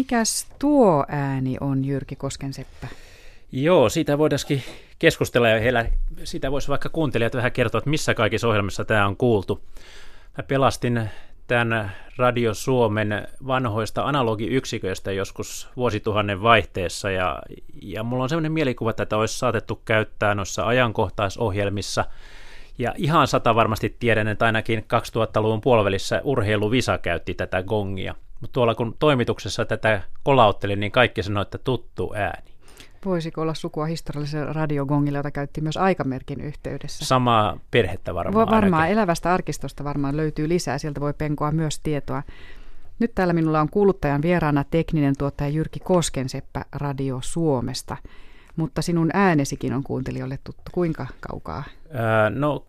Mikäs tuo ääni on, Jyrki Koskenseppä? Joo, siitä voitaisiin keskustella ja heillä, sitä voisi vaikka kuuntelijat vähän kertoa, että missä kaikissa ohjelmissa tämä on kuultu. Mä pelastin tämän Radio Suomen vanhoista analogiyksiköistä joskus vuosituhannen vaihteessa ja, ja mulla on sellainen mielikuva, että tätä olisi saatettu käyttää noissa ajankohtaisohjelmissa ja ihan sata varmasti tiedän, että ainakin 2000-luvun puolivälissä urheiluvisa käytti tätä gongia. Mutta tuolla kun toimituksessa tätä kolauttelin, niin kaikki sanoi, että tuttu ääni. Voisiko olla sukua historialliselle radiogongille, jota käytti myös aikamerkin yhteydessä? Samaa perhettä varmaan. Varmaan ainakin. elävästä arkistosta varmaan löytyy lisää, sieltä voi penkoa myös tietoa. Nyt täällä minulla on kuuluttajan vieraana tekninen tuottaja Jyrki Koskenseppä Radio Suomesta, mutta sinun äänesikin on kuuntelijoille tuttu. Kuinka kaukaa? Ää, no,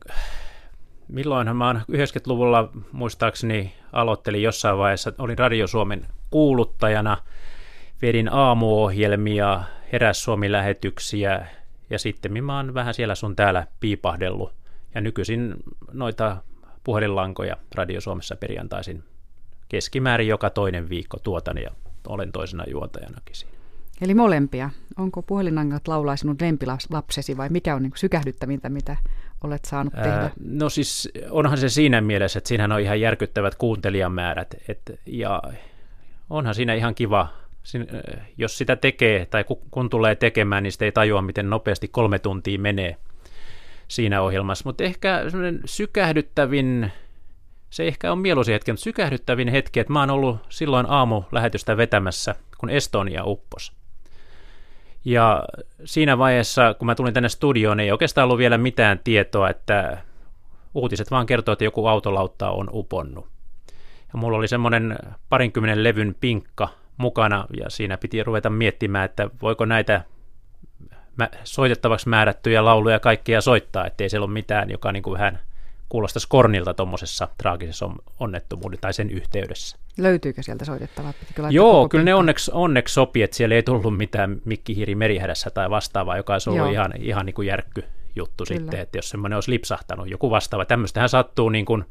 milloinhan mä oon 90-luvulla muistaakseni aloittelin jossain vaiheessa, olin Radio Suomen kuuluttajana, vedin aamuohjelmia, heräs Suomi-lähetyksiä ja sitten mä oon vähän siellä sun täällä piipahdellut. Ja nykyisin noita puhelinlankoja Radio Suomessa perjantaisin keskimäärin joka toinen viikko tuotan ja olen toisena juontajanakin siinä. Eli molempia. Onko puhelinangat laulaa sinun lempilapsesi vai mikä on niin sykähdyttävintä, mitä olet saanut tehdä? Ää, no siis onhan se siinä mielessä, että siinähän on ihan järkyttävät kuuntelijamäärät. Et, ja onhan siinä ihan kiva jos sitä tekee tai kun tulee tekemään, niin sitä ei tajua, miten nopeasti kolme tuntia menee siinä ohjelmassa. Mutta ehkä sykähdyttävin, se ehkä on mieluisin hetki, mutta sykähdyttävin hetki, että mä oon ollut silloin aamu lähetystä vetämässä, kun Estonia uppos. Ja siinä vaiheessa, kun mä tulin tänne studioon, ei oikeastaan ollut vielä mitään tietoa, että uutiset vaan kertoo, että joku autolautta on uponnut. Ja mulla oli semmoinen parinkymmenen levyn pinkka mukana ja siinä piti ruveta miettimään, että voiko näitä soitettavaksi määrättyjä lauluja kaikkia soittaa, ettei siellä ole mitään, joka niin kuin vähän kuulostaisi kornilta tuommoisessa traagisessa onnettomuuden tai sen yhteydessä. Löytyykö sieltä soitettavaa? Joo, kyllä ne onneksi, onneksi sopi, että siellä ei tullut mitään mikkihiiri merihädässä tai vastaavaa, joka olisi ollut Joo. ihan, ihan niin kuin järkky juttu kyllä. sitten, että jos semmoinen olisi lipsahtanut, joku vastaava. Tämmöistähän sattuu niin kuin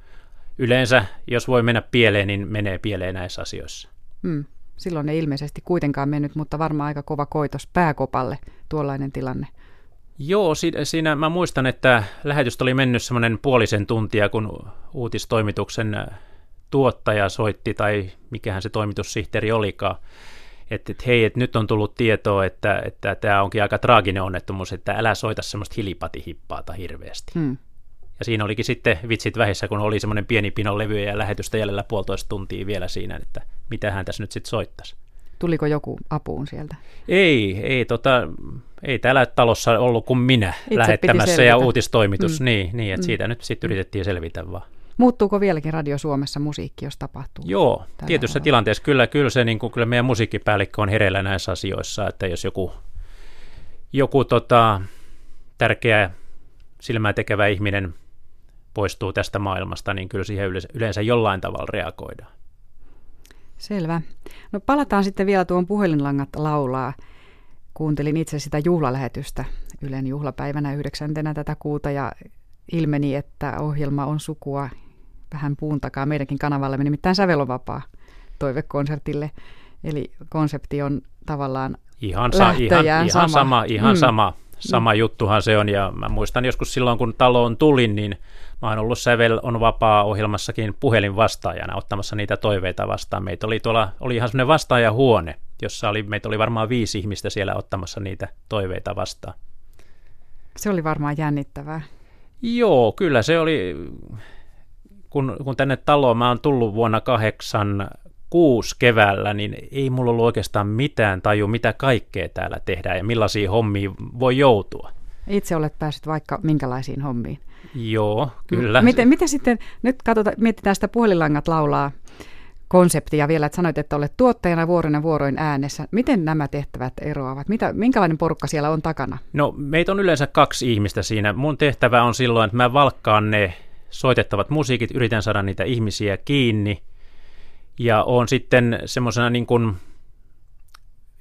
yleensä, jos voi mennä pieleen, niin menee pieleen näissä asioissa. Hmm. Silloin ei ilmeisesti kuitenkaan mennyt, mutta varmaan aika kova koitos pääkopalle tuollainen tilanne. Joo, siinä mä muistan, että lähetystä oli mennyt semmoinen puolisen tuntia, kun uutistoimituksen äh, tuottaja soitti, tai mikähän se toimitussihteeri olikaan, että, että hei, että nyt on tullut tietoa, että, että tämä onkin aika traaginen onnettomuus, että älä soita semmoista hilipatihippaata hirveästi. Hmm. Ja siinä olikin sitten vitsit vähissä, kun oli semmoinen pieni pino levyjä ja lähetystä jäljellä puolitoista tuntia vielä siinä, että mitä hän tässä nyt sitten soittaisi. Tuliko joku apuun sieltä? Ei, ei, tota, ei täällä talossa ollut kuin minä Itse lähettämässä ja uutistoimitus, mm. niin, niin että mm. siitä nyt sitten yritettiin selvitä vaan. Muuttuuko vieläkin Radio Suomessa musiikki, jos tapahtuu? Joo, tietyssä alalla? tilanteessa kyllä, kyllä, se, niin kuin, kyllä meidän musiikkipäällikkö on hereillä näissä asioissa, että jos joku, joku tota, tärkeä silmää tekevä ihminen poistuu tästä maailmasta, niin kyllä siihen yleensä jollain tavalla reagoidaan. Selvä. No palataan sitten vielä tuon puhelinlangat laulaa. Kuuntelin itse sitä juhlalähetystä Ylen juhlapäivänä yhdeksäntenä tätä kuuta ja ilmeni, että ohjelma on sukua vähän puun takaa meidänkin kanavalle, nimittäin sävelovapaa toivekonsertille. Eli konsepti on tavallaan ihan, sa- ihan, ihan sama. sama. Ihan mm. sama sama mm. juttuhan se on, ja mä muistan joskus silloin, kun taloon tulin, niin mä oon ollut Sävel on vapaa-ohjelmassakin puhelin vastaajana ottamassa niitä toiveita vastaan. Meitä oli tuolla, oli ihan semmoinen vastaajahuone, jossa oli, meitä oli varmaan viisi ihmistä siellä ottamassa niitä toiveita vastaan. Se oli varmaan jännittävää. Joo, kyllä se oli, kun, kun tänne taloon mä oon tullut vuonna kahdeksan kuusi keväällä, niin ei mulla ollut oikeastaan mitään taju, mitä kaikkea täällä tehdään ja millaisiin hommiin voi joutua. Itse olet päässyt vaikka minkälaisiin hommiin. Joo, kyllä. Miten, miten sitten, nyt katsotaan, mietitään sitä puhelinlangat laulaa konseptia vielä, että sanoit, että olet tuottajana vuoron ja vuoroin äänessä. Miten nämä tehtävät eroavat? Mitä, minkälainen porukka siellä on takana? No meitä on yleensä kaksi ihmistä siinä. Mun tehtävä on silloin, että mä valkkaan ne soitettavat musiikit, yritän saada niitä ihmisiä kiinni – ja on sitten semmoisena niin kuin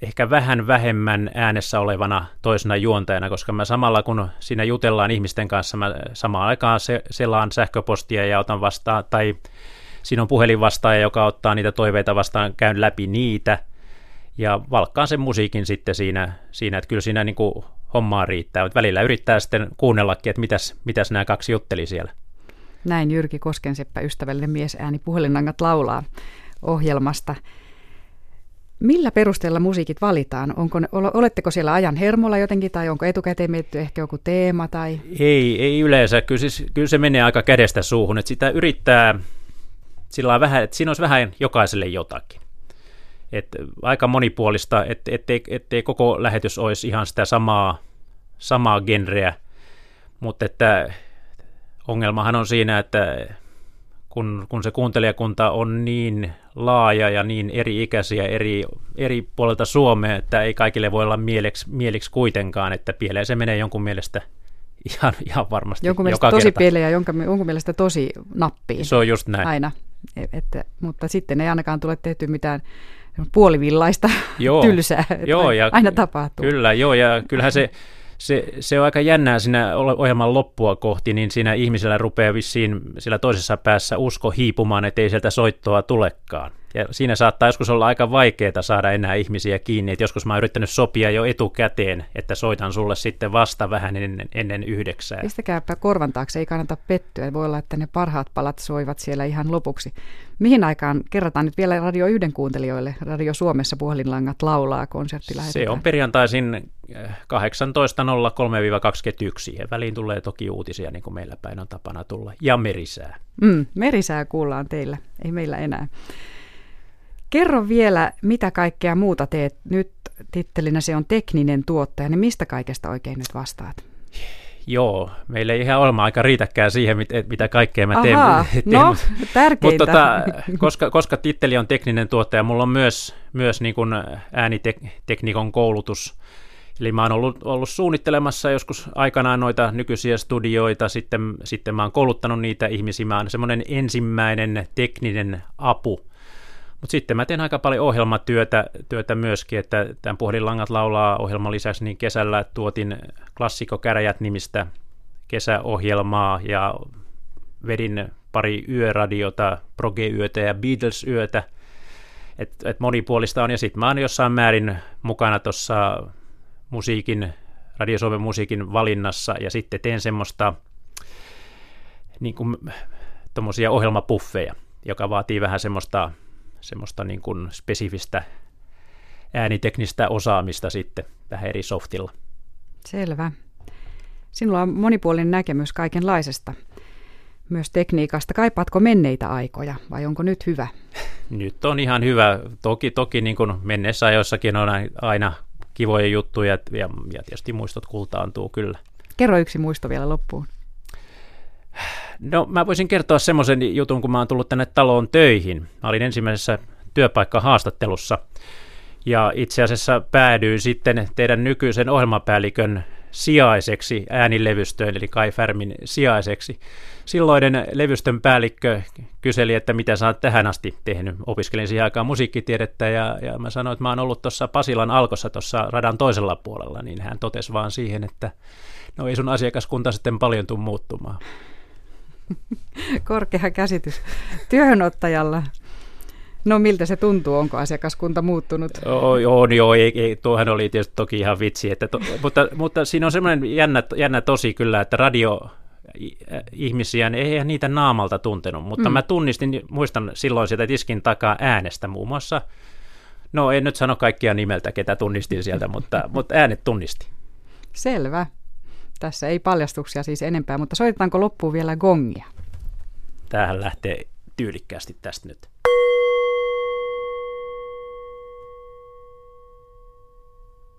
ehkä vähän vähemmän äänessä olevana toisena juontajana, koska mä samalla kun siinä jutellaan ihmisten kanssa, mä samaan aikaan se, selaan sähköpostia ja otan vastaan, tai siinä on puhelinvastaaja, joka ottaa niitä toiveita vastaan, käyn läpi niitä, ja valkkaan sen musiikin sitten siinä, siinä että kyllä siinä niin kuin hommaa riittää, mutta välillä yrittää sitten kuunnellakin, että mitäs, mitäs nämä kaksi jutteli siellä. Näin Jyrki Koskenseppä, ystävällinen mies ääni puhelinnangat laulaa ohjelmasta. Millä perusteella musiikit valitaan? Onko, oletteko siellä ajan hermolla jotenkin tai onko etukäteen mietitty ehkä joku teema? Tai? Ei, ei yleensä. Kyllä, siis, kyllä se menee aika kädestä suuhun. Että sitä yrittää, sillä vähän, että siinä olisi vähän jokaiselle jotakin. Et aika monipuolista, et, ettei, ettei koko lähetys olisi ihan sitä samaa, samaa genreä, mutta että ongelmahan on siinä, että kun, kun se kuuntelijakunta on niin laaja ja niin eri ikäisiä eri, eri puolelta Suomea, että ei kaikille voi olla mieliksi, mieliksi kuitenkaan, että pieleen se menee jonkun mielestä ihan, ihan varmasti Jonkun mielestä joka tosi kerta. pieleen ja jonkun, jonkun mielestä tosi nappiin. Se on just näin. Aina. E, että, mutta sitten ei ainakaan tule tehty mitään puolivillaista joo, tylsää. Joo, ja aina tapahtuu. Kyllä, joo, ja kyllähän se se, se on aika jännää siinä ohjelman loppua kohti, niin siinä ihmisellä rupeaa vissiin sillä toisessa päässä usko hiipumaan, että ei sieltä soittoa tulekaan. Ja siinä saattaa joskus olla aika vaikeaa saada enää ihmisiä kiinni, että joskus mä oon yrittänyt sopia jo etukäteen, että soitan sulle sitten vasta vähän ennen, ennen yhdeksää. Pistäkääpä korvan taakse, ei kannata pettyä. Voi olla, että ne parhaat palat soivat siellä ihan lopuksi. Mihin aikaan, kerrataan nyt vielä Radio 1 kuuntelijoille, Radio Suomessa puhelinlangat laulaa konsertti Se on perjantaisin 18.03-21. Siihen väliin tulee toki uutisia, niin kuin meillä päin on tapana tulla. Ja merisää. Mm, merisää kuullaan teillä, ei meillä enää. Kerro vielä, mitä kaikkea muuta teet. Nyt tittelinä se on tekninen tuottaja, niin mistä kaikesta oikein nyt vastaat? Joo, meillä ei ihan olma aika riitäkään siihen, mitä kaikkea mä teen. Ahaa, teen no, tärkeintä. Mutta tota, koska, koska titteli on tekninen tuottaja, mulla on myös, myös niin kuin ääniteknikon koulutus. Eli mä oon ollut, ollut suunnittelemassa joskus aikanaan noita nykyisiä studioita, sitten, sitten mä oon kouluttanut niitä ihmisiä. Mä oon semmoinen ensimmäinen tekninen apu mutta sitten mä teen aika paljon ohjelmatyötä työtä myöskin, että tämän Puhelinlangat laulaa ohjelman lisäksi, niin kesällä tuotin Klassikko-käräjät nimistä kesäohjelmaa ja vedin pari yöradiota, Proge-yötä ja Beatles-yötä. Et, et monipuolista on, ja sitten mä oon jossain määrin mukana tuossa musiikin, Radio Suomen musiikin valinnassa, ja sitten teen semmoista niin kuin, ohjelmapuffeja, joka vaatii vähän semmoista semmoista niin kuin spesifistä ääniteknistä osaamista sitten tähän eri softilla. Selvä. Sinulla on monipuolinen näkemys kaikenlaisesta, myös tekniikasta. Kaipaatko menneitä aikoja vai onko nyt hyvä? Nyt on ihan hyvä. Toki, toki niin kuin menneessä ajoissakin on aina kivoja juttuja ja, ja tietysti muistot kultaantuu kyllä. Kerro yksi muisto vielä loppuun. No mä voisin kertoa semmoisen jutun, kun mä oon tullut tänne taloon töihin. Mä olin ensimmäisessä työpaikkahaastattelussa ja itse asiassa päädyin sitten teidän nykyisen ohjelmapäällikön sijaiseksi äänilevystöön, eli Kai Färmin sijaiseksi. Silloinen levystön päällikkö kyseli, että mitä sä oot tähän asti tehnyt. Opiskelin siihen aikaan musiikkitiedettä ja, ja mä sanoin, että mä oon ollut tuossa Pasilan alkossa tuossa radan toisella puolella, niin hän totesi vaan siihen, että no ei sun asiakaskunta sitten paljon tule muuttumaan. Korkea käsitys työhönottajalla. No miltä se tuntuu, onko asiakaskunta muuttunut? Oh, joo, joo ei, ei, tuohan oli tietysti toki ihan vitsi, että to, mutta, mutta siinä on semmoinen jännä, jännä tosi kyllä, että radio ihmisiä, niin ei niitä naamalta tuntenut, mutta mm. mä tunnistin, muistan silloin sitä tiskin takaa äänestä muun muassa, no en nyt sano kaikkia nimeltä, ketä tunnistin sieltä, mutta, mutta äänet tunnisti. Selvä. Tässä ei paljastuksia siis enempää, mutta soitetaanko loppuun vielä gongia? Tämähän lähtee tyylikkäästi tästä nyt.